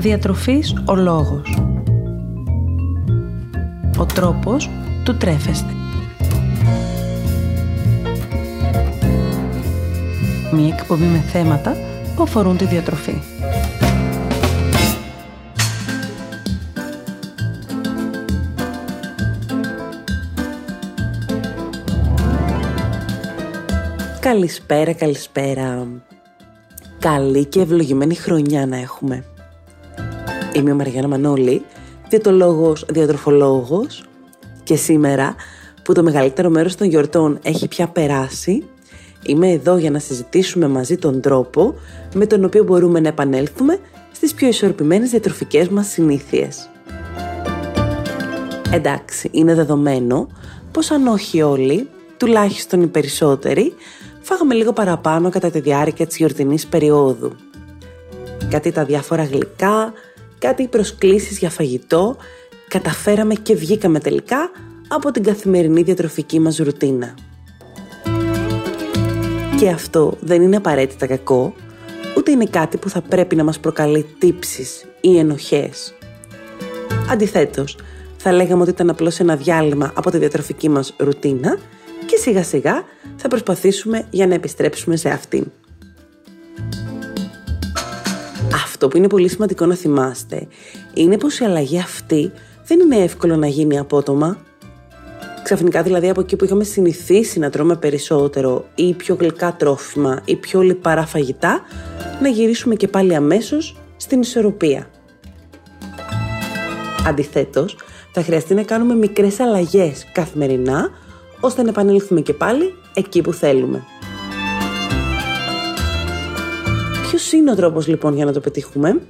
Διατροφής ο λόγος. Ο τρόπος του τρέφεστε. Μία εκπομπή με θέματα που αφορούν τη διατροφή. Καλησπέρα, καλησπέρα. Καλή και ευλογημένη χρονιά να έχουμε. Είμαι η Μαριάννα Μανώλη, διαιτολόγος, διατροφολόγος και σήμερα που το μεγαλύτερο μέρος των γιορτών έχει πια περάσει, είμαι εδώ για να συζητήσουμε μαζί τον τρόπο με τον οποίο μπορούμε να επανέλθουμε στις πιο ισορροπημένες διατροφικές μας συνήθειες. Εντάξει, είναι δεδομένο πως αν όχι όλοι, τουλάχιστον οι περισσότεροι, φάγαμε λίγο παραπάνω κατά τη διάρκεια της γιορτινής περίοδου. Κάτι τα διάφορα γλυκά, κάτι οι προσκλήσεις για φαγητό, καταφέραμε και βγήκαμε τελικά από την καθημερινή διατροφική μας ρουτίνα. Και αυτό δεν είναι απαραίτητα κακό, ούτε είναι κάτι που θα πρέπει να μας προκαλεί τύψεις ή ενοχές. Αντιθέτως, θα λέγαμε ότι ήταν απλώς ένα διάλειμμα από τη διατροφική μας ρουτίνα και σιγά σιγά θα προσπαθήσουμε για να επιστρέψουμε σε αυτήν. Αυτό που είναι πολύ σημαντικό να θυμάστε είναι πως η αλλαγή αυτή δεν είναι εύκολο να γίνει απότομα. Ξαφνικά δηλαδή από εκεί που είχαμε συνηθίσει να τρώμε περισσότερο ή πιο γλυκά τρόφιμα ή πιο λιπαρά φαγητά, να γυρίσουμε και πάλι αμέσως στην ισορροπία. Αντιθέτως, θα χρειαστεί να κάνουμε μικρές αλλαγές καθημερινά, ώστε να επανέλθουμε και πάλι εκεί που θέλουμε. Ποιος είναι ο τρόπος λοιπόν για να το πετύχουμε;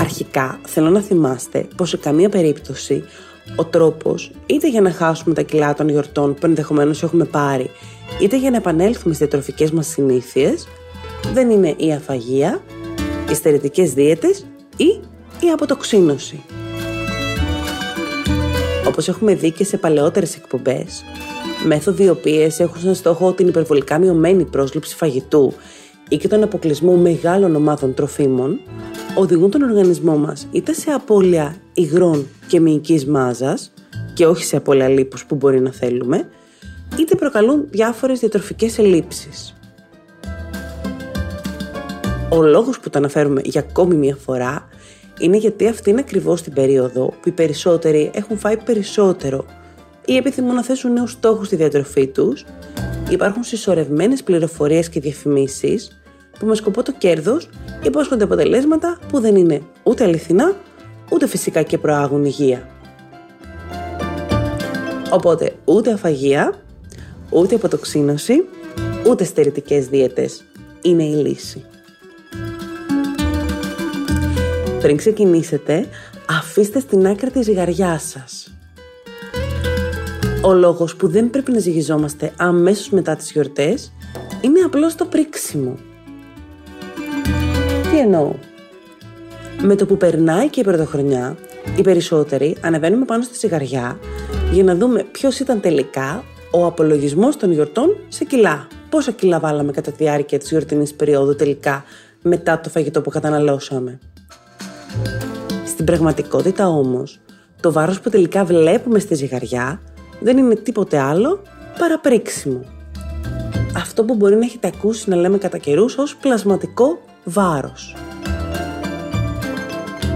Αρχικά θέλω να θυμάστε πως σε καμία περίπτωση ο τρόπος είτε για να χάσουμε τα κιλά των γιορτών που ενδεχομένως έχουμε πάρει είτε για να επανέλθουμε στις διατροφικές μας συνήθειες δεν είναι η αφαγία, οι στερετικές δίαιτες ή η αποτοξίνωση. Όπως έχουμε δει και σε παλαιότερες εκπομπές, μέθοδοι οι οποίες έχουν σαν στόχο την υπερβολικά μειωμένη πρόσληψη φαγητού ή και τον αποκλεισμό μεγάλων ομάδων τροφίμων, οδηγούν τον οργανισμό μας είτε σε απώλεια υγρών και μυϊκής μάζας και όχι σε απώλεια λίπους που μπορεί να θέλουμε, είτε προκαλούν διάφορες διατροφικές ελλείψεις. Ο λόγος που το αναφέρουμε για ακόμη μια φορά είναι γιατί αυτή είναι ακριβώς την περίοδο που οι περισσότεροι έχουν φάει περισσότερο ή επιθυμούν να θέσουν νέους στόχους στη διατροφή τους, υπάρχουν συσσωρευμένες πληροφορίες και διαφημίσεις που με σκοπό το κέρδος υπόσχονται αποτελέσματα που δεν είναι ούτε αληθινά, ούτε φυσικά και προάγουν υγεία. Οπότε ούτε αφαγία, ούτε αποτοξίνωση, ούτε στερητικές δίαιτες είναι η λύση. Πριν ξεκινήσετε, αφήστε στην άκρη τη ζυγαριά σας. Ο λόγος που δεν πρέπει να ζυγιζόμαστε αμέσως μετά τις γιορτές είναι απλώς το πρίξιμο. Τι εννοώ; Με το που περνάει και η πρωτοχρονιά, οι περισσότεροι ανεβαίνουμε πάνω στη ζυγαριά για να δούμε ποιος ήταν τελικά ο απολογισμός των γιορτών σε κιλά. Πόσα κιλά βάλαμε κατά τη διάρκεια της γιορτινής περίοδου τελικά μετά το φαγητό που καταναλώσαμε. Στην πραγματικότητα όμως, το βάρος που τελικά βλέπουμε στη ζυγαριά δεν είναι τίποτε άλλο παρά πρίξιμο. Αυτό που μπορεί να έχετε ακούσει να λέμε κατά καιρούς ως πλασματικό βάρος.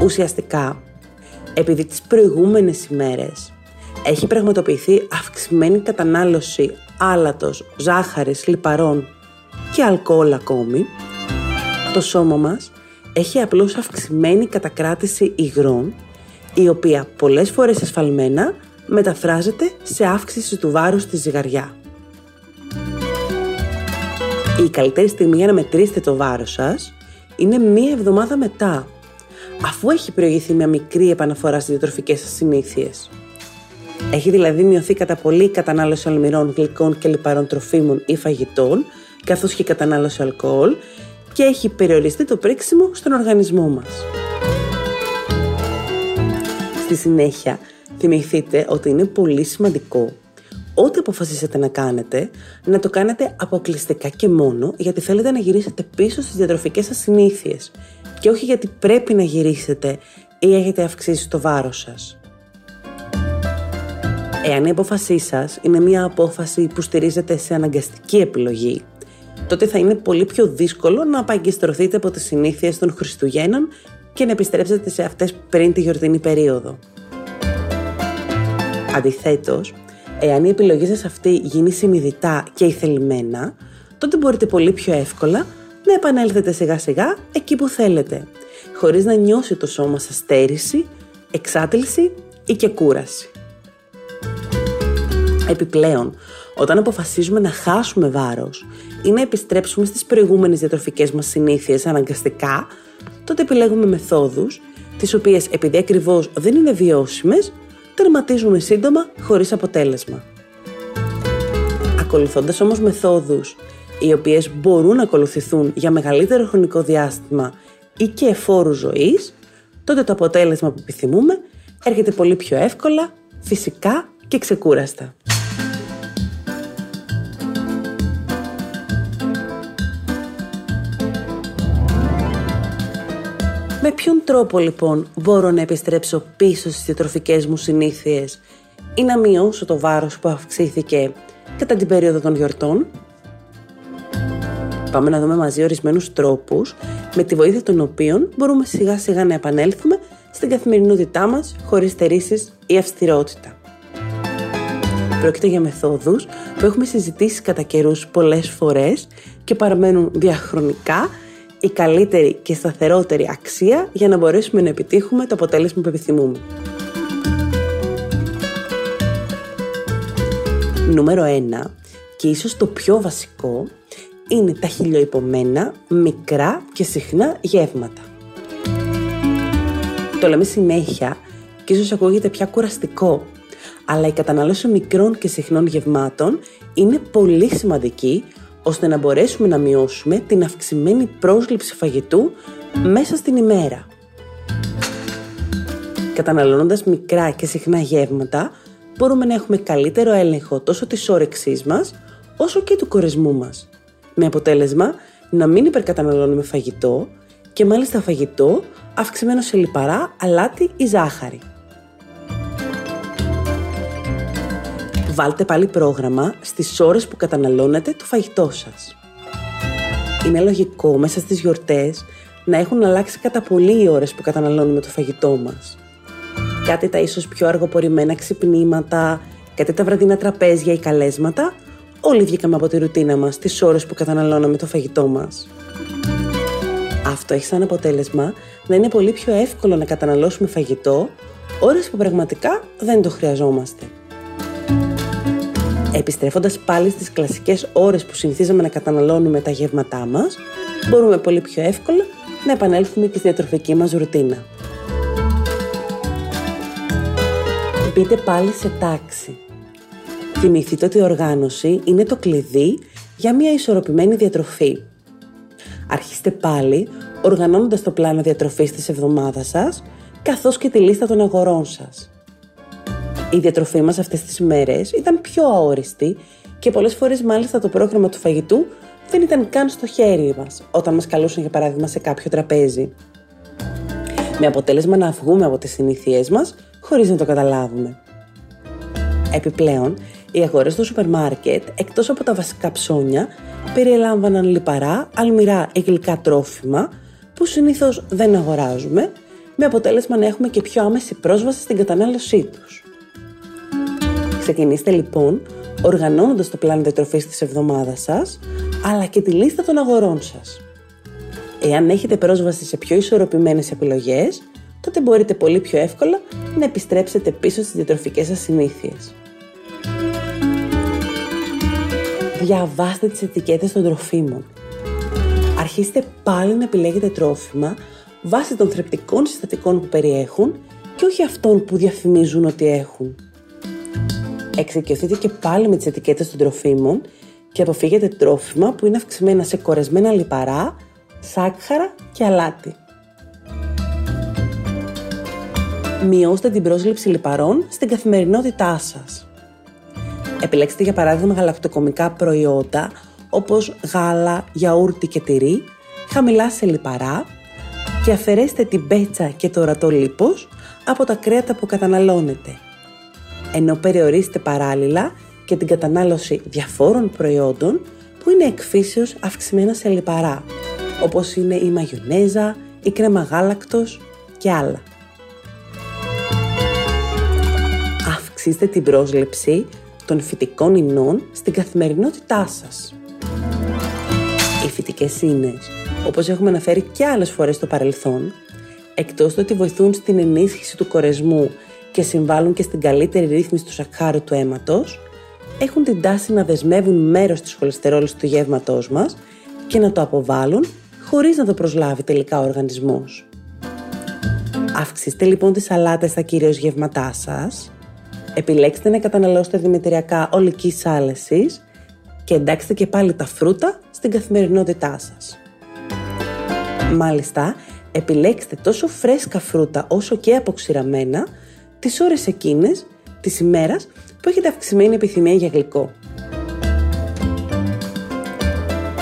Ουσιαστικά, επειδή τις προηγούμενες ημέρες έχει πραγματοποιηθεί αυξημένη κατανάλωση άλατος, ζάχαρης, λιπαρών και αλκοόλ ακόμη, το σώμα μας έχει απλώς αυξημένη κατακράτηση υγρών, η οποία πολλές φορές ασφαλμένα μεταφράζεται σε αύξηση του βάρους στη ζυγαριά. Η καλύτερη στιγμή για να μετρήσετε το βάρος σας είναι μία εβδομάδα μετά, αφού έχει προηγηθεί μια μικρή επαναφορά στις διατροφικές σας συνήθειες. Έχει δηλαδή μειωθεί κατά πολύ η κατανάλωση αλμυρών, γλυκών και λιπαρών τροφίμων ή φαγητών, καθώς και η κατανάλωση αλκοόλ και έχει περιοριστεί το πρίξιμο στον οργανισμό μας. Στη συνέχεια, θυμηθείτε ότι είναι πολύ σημαντικό ό,τι αποφασίσετε να κάνετε, να το κάνετε αποκλειστικά και μόνο γιατί θέλετε να γυρίσετε πίσω στις διατροφικές σας συνήθειες και όχι γιατί πρέπει να γυρίσετε ή έχετε αυξήσει το βάρος σας. Εάν η απόφασή σας είναι μια απόφαση που στηρίζεται σε αναγκαστική επιλογή, τότε θα είναι πολύ πιο δύσκολο να απαγκιστρωθείτε από τις συνήθειες των Χριστουγέννων και να επιστρέψετε σε αυτές πριν τη γιορτινή περίοδο. Αντιθέτως, εάν η επιλογή σας αυτή γίνει συνειδητά και ηθελημένα, τότε μπορείτε πολύ πιο εύκολα να επανέλθετε σιγά σιγά εκεί που θέλετε, χωρίς να νιώσει το σώμα σας στέρηση, εξάτληση ή και κούραση. Επιπλέον, όταν αποφασίζουμε να χάσουμε βάρος ή να επιστρέψουμε στις προηγούμενες διατροφικές μας συνήθειες αναγκαστικά, τότε επιλέγουμε μεθόδους, τις οποίες επειδή ακριβώς δεν είναι βιώσιμες, τερματίζουμε σύντομα χωρίς αποτέλεσμα. Ακολουθώντας όμως μεθόδους οι οποίες μπορούν να ακολουθηθούν για μεγαλύτερο χρονικό διάστημα ή και εφόρου ζωής, τότε το αποτέλεσμα που επιθυμούμε έρχεται πολύ πιο εύκολα, φυσικά και ξεκούραστα. Με ποιον τρόπο λοιπόν μπορώ να επιστρέψω πίσω στις διατροφικές μου συνήθειες ή να μειώσω το βάρος που αυξήθηκε κατά την περίοδο των γιορτών; Πάμε να δούμε μαζί ορισμένους τρόπους με τη βοήθεια των οποίων μπορούμε σιγά σιγά να επανέλθουμε στην καθημερινότητά μας χωρίς στερήσεις ή αυστηρότητα. Πρόκειται για μεθόδους που έχουμε συζητήσει κατά καιρούς πολλές φορές και παραμένουν διαχρονικά η καλύτερη και σταθερότερη αξία για να μπορέσουμε να επιτύχουμε το αποτέλεσμα που επιθυμούμε. Νούμερο 1 και ίσως το πιο βασικό είναι τα χιλιοϊπωμένα, μικρά και συχνά γεύματα. Το λέμε συνέχεια και ίσως ακούγεται πια κουραστικό, αλλά η κατανάλωση μικρών και συχνών γευμάτων είναι πολύ σημαντική ώστε να μπορέσουμε να μειώσουμε την αυξημένη πρόσληψη φαγητού μέσα στην ημέρα. Καταναλώνοντας μικρά και συχνά γεύματα, μπορούμε να έχουμε καλύτερο έλεγχο τόσο της όρεξής μας, όσο και του κορεσμού μας. Με αποτέλεσμα να μην υπερκαταναλώνουμε φαγητό και μάλιστα φαγητό αυξημένο σε λιπαρά, αλάτι ή ζάχαρη. Βάλτε πάλι πρόγραμμα στις ώρες που καταναλώνετε το φαγητό σας. Είναι λογικό μέσα στις γιορτές να έχουν αλλάξει κατά πολύ οι ώρες που καταναλώνουμε το φαγητό μας. Κάτι τα ίσως πιο αργοπορημένα ξυπνήματα, κάτι τα βραδινά τραπέζια ή καλέσματα, όλοι βγήκαμε από τη ρουτίνα μας τις ώρες που καταναλώναμε το φαγητό μας. Αυτό έχει σαν αποτέλεσμα να είναι πολύ πιο εύκολο να καταναλώσουμε φαγητό ώρες που πραγματικά δεν το χρειαζόμαστε. Επιστρέφοντας πάλι στις κλασικές ώρες που συνηθίζαμε να καταναλώνουμε τα γεύματά μας, μπορούμε πολύ πιο εύκολα να επανέλθουμε και στη διατροφική μας ρουτίνα. Μπείτε πάλι σε τάξη. Θυμηθείτε ότι η οργάνωση είναι το κλειδί για μια ισορροπημένη διατροφή. Αρχίστε πάλι οργανώνοντας το πλάνο διατροφής της εβδομάδας σας, καθώς και τη λίστα των αγορών σας η διατροφή μας αυτές τις μέρες ήταν πιο αόριστη και πολλές φορές μάλιστα το πρόγραμμα του φαγητού δεν ήταν καν στο χέρι μας όταν μας καλούσαν για παράδειγμα σε κάποιο τραπέζι. Με αποτέλεσμα να βγούμε από τις συνήθειές μας χωρίς να το καταλάβουμε. Επιπλέον, οι αγορές στο σούπερ μάρκετ, εκτός από τα βασικά ψώνια, περιελάμβαναν λιπαρά, αλμυρά ή γλυκά τρόφιμα που συνήθως δεν αγοράζουμε, με αποτέλεσμα να έχουμε και πιο άμεση πρόσβαση στην κατανάλωσή τους. Ξεκινήστε λοιπόν οργανώνοντας το πλάνο διατροφής της εβδομάδας σας, αλλά και τη λίστα των αγορών σας. Εάν έχετε πρόσβαση σε πιο ισορροπημένες επιλογές, τότε μπορείτε πολύ πιο εύκολα να επιστρέψετε πίσω στις διατροφικές σας συνήθειες. Διαβάστε τις ετικέτες των τροφίμων. Αρχίστε πάλι να επιλέγετε τρόφιμα βάσει των θρεπτικών συστατικών που περιέχουν και όχι αυτών που διαφημίζουν ότι έχουν εξοικειωθείτε και πάλι με τις ετικέτες των τροφίμων και αποφύγετε τρόφιμα που είναι αυξημένα σε κορεσμένα λιπαρά, σάκχαρα και αλάτι. Μειώστε την πρόσληψη λιπαρών στην καθημερινότητά σας. Επιλέξτε για παράδειγμα γαλακτοκομικά προϊόντα όπως γάλα, γιαούρτι και τυρί, χαμηλά σε λιπαρά και αφαιρέστε την πέτσα και το ορατό λίπος από τα κρέατα που καταναλώνετε. Ενώ περιορίστε παράλληλα και την κατανάλωση διαφόρων προϊόντων που είναι εκφύσεως αυξημένα σε λιπαρά, όπως είναι η μαγιονέζα, η κρέμα γάλακτος και άλλα. Αυξήστε την πρόσληψη των φυτικών ινών στην καθημερινότητά σας. Οι φυτικές ίνες, όπως έχουμε αναφέρει και άλλες φορές στο παρελθόν, εκτός του ότι βοηθούν στην ενίσχυση του κορεσμού και συμβάλλουν και στην καλύτερη ρύθμιση του σακχάρου του αίματος, έχουν την τάση να δεσμεύουν μέρος της χολυστερόλης του γεύματός μας και να το αποβάλουν χωρίς να το προσλάβει τελικά ο οργανισμός. Αυξήστε λοιπόν τις σαλάτες στα κυρίως γεύματά σας, επιλέξτε να καταναλώσετε δημητριακά ολικής άλεσης και εντάξτε και πάλι τα φρούτα στην καθημερινότητά σας. Μάλιστα, επιλέξτε τόσο φρέσκα φρούτα όσο και αποξηραμένα τις ώρες εκείνες της ημέρας που έχετε αυξημένη επιθυμία για γλυκό.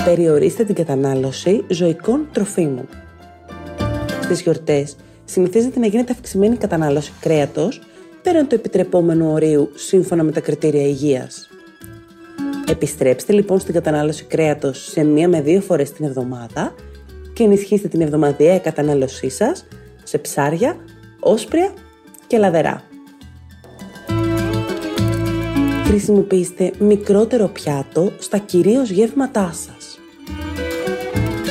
Περιορίστε την κατανάλωση ζωικών τροφίμων. Στις γιορτές συνηθίζεται να γίνεται αυξημένη κατανάλωση κρέατος πέραν του επιτρεπόμενου ορίου σύμφωνα με τα κριτήρια υγείας. Επιστρέψτε λοιπόν στην κατανάλωση κρέατος σε μία με δύο φορές την εβδομάδα και ενισχύστε την εβδομαδιαία κατανάλωσή σας σε ψάρια, όσπρια και λαδερά. Χρησιμοποιήστε μικρότερο πιάτο στα κυρίως γεύματά σας.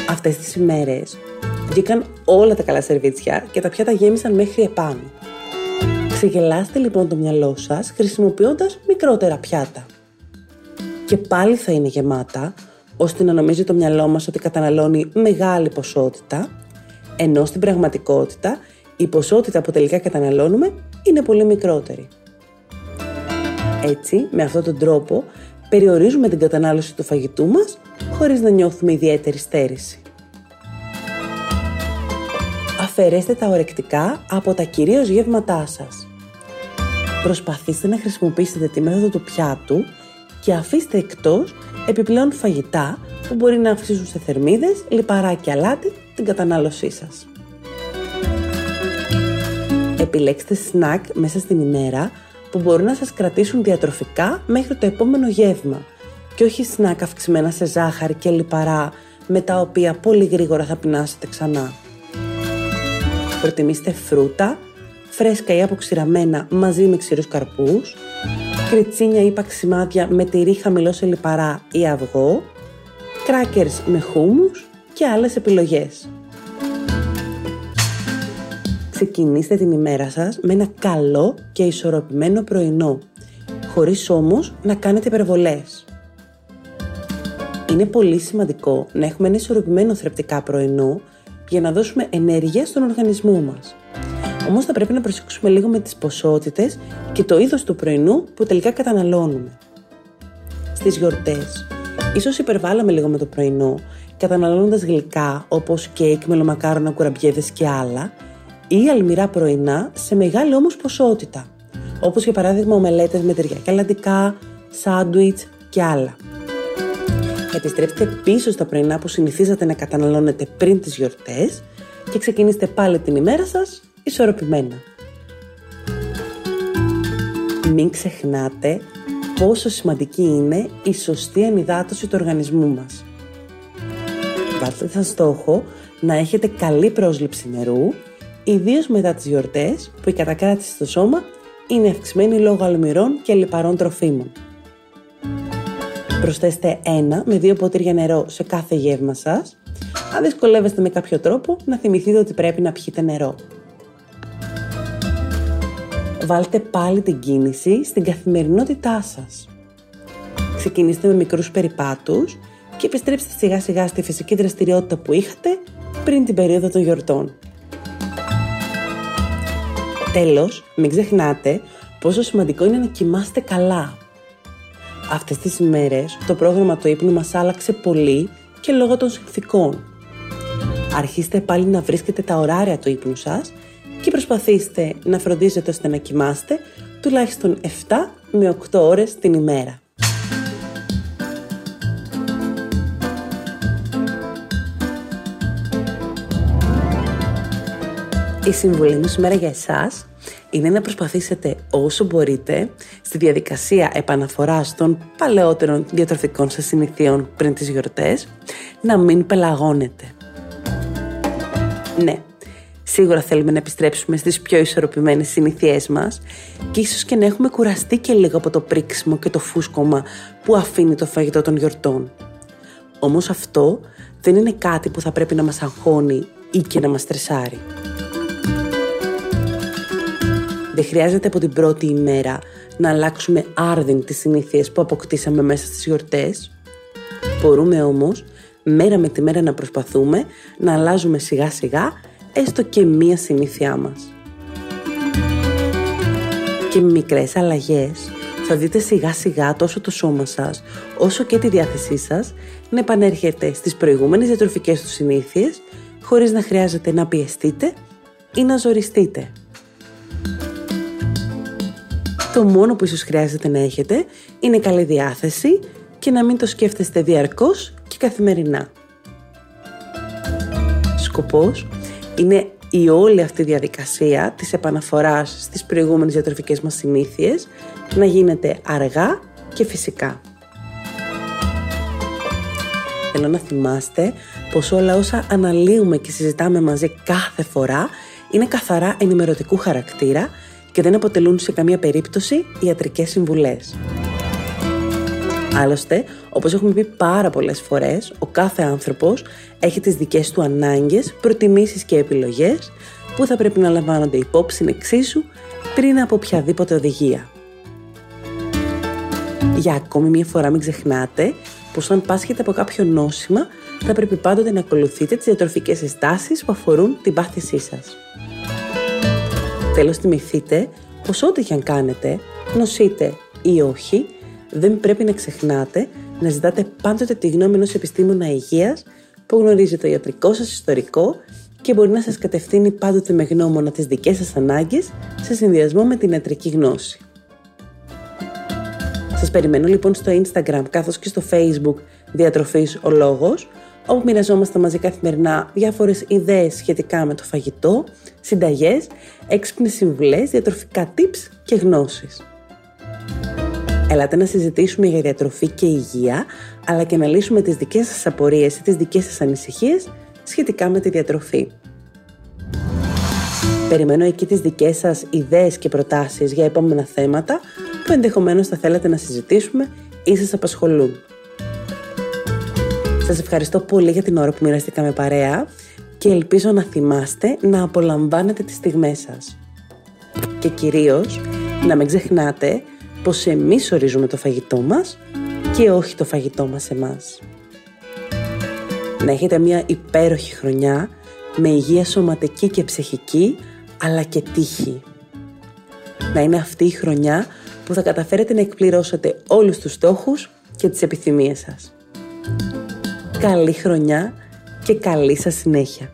Αυτές τις ημέρες βγήκαν όλα τα καλά σερβίτσια και τα πιάτα γέμισαν μέχρι επάνω. Ξεγελάστε λοιπόν το μυαλό σας χρησιμοποιώντας μικρότερα πιάτα. Και πάλι θα είναι γεμάτα, ώστε να νομίζει το μυαλό μας ότι καταναλώνει μεγάλη ποσότητα, ενώ στην πραγματικότητα η ποσότητα που τελικά καταναλώνουμε είναι πολύ μικρότερη. Έτσι, με αυτόν τον τρόπο, περιορίζουμε την κατανάλωση του φαγητού μας χωρίς να νιώθουμε ιδιαίτερη στέρηση. Αφαιρέστε τα ορεκτικά από τα κυρίως γεύματά σας. Προσπαθήστε να χρησιμοποιήσετε τη μέθοδο του πιάτου και αφήστε εκτός επιπλέον φαγητά που μπορεί να αυξήσουν σε θερμίδες, λιπαρά και αλάτι την κατανάλωσή σας. Επιλέξτε σνακ μέσα στην ημέρα που μπορούν να σας κρατήσουν διατροφικά μέχρι το επόμενο γεύμα και όχι σνακ αυξημένα σε ζάχαρη και λιπαρά με τα οποία πολύ γρήγορα θα πεινάσετε ξανά. Προτιμήστε φρούτα, φρέσκα ή αποξηραμένα μαζί με ξηρούς καρπούς, κριτσίνια ή παξιμάδια με τυρί χαμηλό σε λιπαρά ή αυγό, κράκερς με χούμους και άλλες επιλογές. Ξεκινήστε την ημέρα σας με ένα καλό και ισορροπημένο πρωινό, χωρίς όμως να κάνετε υπερβολές. Είναι πολύ σημαντικό να έχουμε ένα ισορροπημένο θρεπτικά πρωινό για να δώσουμε ενέργεια στον οργανισμό μας. Όμως θα πρέπει να προσέξουμε λίγο με τις ποσότητες και το είδος του πρωινού που τελικά καταναλώνουμε. Στις γιορτές, ίσως υπερβάλαμε λίγο με το πρωινό, καταναλώνοντας γλυκά όπως κέικ, μελομακάρονα, κουραμπιέδες και άλλα ή αλμυρά πρωινά σε μεγάλη όμως ποσότητα, όπως για παράδειγμα ομελέτες με τυριά και αλαντικά, σάντουιτς και άλλα. Επιστρέψτε πίσω στα πρωινά που συνηθίζατε να καταναλώνετε πριν τις γιορτές και ξεκινήστε πάλι την ημέρα σας ισορροπημένα. Μην ξεχνάτε πόσο σημαντική είναι η σωστή ανυδάτωση του οργανισμού μας. Βάλτε σαν στόχο να έχετε καλή πρόσληψη νερού, ιδίως μετά τις γιορτές που η κατακράτηση στο σώμα είναι αυξημένη λόγω αλμυρών και λιπαρών τροφίμων. Προσθέστε ένα με δύο ποτήρια νερό σε κάθε γεύμα σας. Αν δυσκολεύεστε με κάποιο τρόπο, να θυμηθείτε ότι πρέπει να πιείτε νερό βάλτε πάλι την κίνηση στην καθημερινότητά σας. Ξεκινήστε με μικρούς περιπάτους και επιστρέψτε σιγά σιγά στη φυσική δραστηριότητα που είχατε πριν την περίοδο των γιορτών. Τέλος, μην ξεχνάτε πόσο σημαντικό είναι να κοιμάστε καλά. Αυτές τις ημέρες το πρόγραμμα του ύπνου μας άλλαξε πολύ και λόγω των συνθήκων. Αρχίστε πάλι να βρίσκετε τα ωράρια του ύπνου σας και προσπαθήστε να φροντίζετε ώστε να κοιμάστε τουλάχιστον 7 με 8 ώρες την ημέρα. Η συμβουλή μου σήμερα για εσάς είναι να προσπαθήσετε όσο μπορείτε στη διαδικασία επαναφοράς των παλαιότερων διατροφικών σας συνηθιών πριν τις γιορτές να μην πελαγώνετε. Ναι, σίγουρα θέλουμε να επιστρέψουμε στις πιο ισορροπημένες συνήθειές μας και ίσως και να έχουμε κουραστεί και λίγο από το πρίξιμο και το φούσκωμα που αφήνει το φαγητό των γιορτών. Όμως αυτό δεν είναι κάτι που θα πρέπει να μας αγχώνει ή και να μας στρεσάρει. Δεν χρειάζεται από την πρώτη ημέρα να αλλάξουμε άρδιν τις συνήθειες που αποκτήσαμε μέσα στις γιορτές. Μπορούμε όμως μέρα με τη μέρα να προσπαθούμε να αλλάζουμε σιγά σιγά έστω και μία συνήθειά μας. Και με μικρές αλλαγές θα δείτε σιγά σιγά τόσο το σώμα σας όσο και τη διάθεσή σας να επανέρχεται στις προηγούμενες διατροφικές τους συνήθειες χωρίς να χρειάζεται να πιεστείτε ή να ζοριστείτε. Το μόνο που ίσως χρειάζεται να έχετε είναι καλή διάθεση και να μην το σκέφτεστε διαρκώς και καθημερινά. Σκοπός είναι η όλη αυτή διαδικασία της επαναφοράς στις προηγούμενες διατροφικές μας συνήθειες να γίνεται αργά και φυσικά. Θέλω να θυμάστε πως όλα όσα αναλύουμε και συζητάμε μαζί κάθε φορά είναι καθαρά ενημερωτικού χαρακτήρα και δεν αποτελούν σε καμία περίπτωση ιατρικές συμβουλές. Άλλωστε, όπως έχουμε πει πάρα πολλές φορές, ο κάθε άνθρωπος έχει τις δικές του ανάγκες, προτιμήσεις και επιλογές που θα πρέπει να λαμβάνονται υπόψη εξίσου πριν από οποιαδήποτε οδηγία. Για ακόμη μια φορά μην ξεχνάτε πως αν πάσχετε από κάποιο νόσημα θα πρέπει πάντοτε να ακολουθείτε τις διατροφικές συστάσεις που αφορούν την πάθησή σας. Τέλος θυμηθείτε πως ό,τι και αν κάνετε, νοσείτε ή όχι, δεν πρέπει να ξεχνάτε να ζητάτε πάντοτε τη γνώμη ενός επιστήμονα υγείας που γνωρίζει το ιατρικό σας ιστορικό και μπορεί να σας κατευθύνει πάντοτε με γνώμονα τις δικές σας ανάγκες σε συνδυασμό με την ιατρική γνώση. Σας περιμένω λοιπόν στο Instagram καθώς και στο Facebook Διατροφής ο Λόγος όπου μοιραζόμαστε μαζί καθημερινά διάφορες ιδέες σχετικά με το φαγητό, συνταγές, έξυπνες συμβουλές, διατροφικά tips και γνώσεις. Ελάτε να συζητήσουμε για διατροφή και υγεία, αλλά και να λύσουμε τις δικές σας απορίες ή τις δικές σας ανησυχίες σχετικά με τη διατροφή. Περιμένω εκεί τις δικές σας ιδέες και προτάσεις για επόμενα θέματα που ενδεχομένως θα θέλετε να συζητήσουμε ή σας απασχολούν. Σας ευχαριστώ πολύ για την ώρα που μοιραστήκαμε παρέα και ελπίζω να θυμάστε να απολαμβάνετε τις στιγμές σας. Και κυρίως να μην ξεχνάτε πως εμείς ορίζουμε το φαγητό μας και όχι το φαγητό μας εμάς. Να έχετε μια υπέροχη χρονιά με υγεία σωματική και ψυχική αλλά και τύχη. Να είναι αυτή η χρονιά που θα καταφέρετε να εκπληρώσετε όλους τους στόχους και τις επιθυμίες σας. Καλή χρονιά και καλή σας συνέχεια.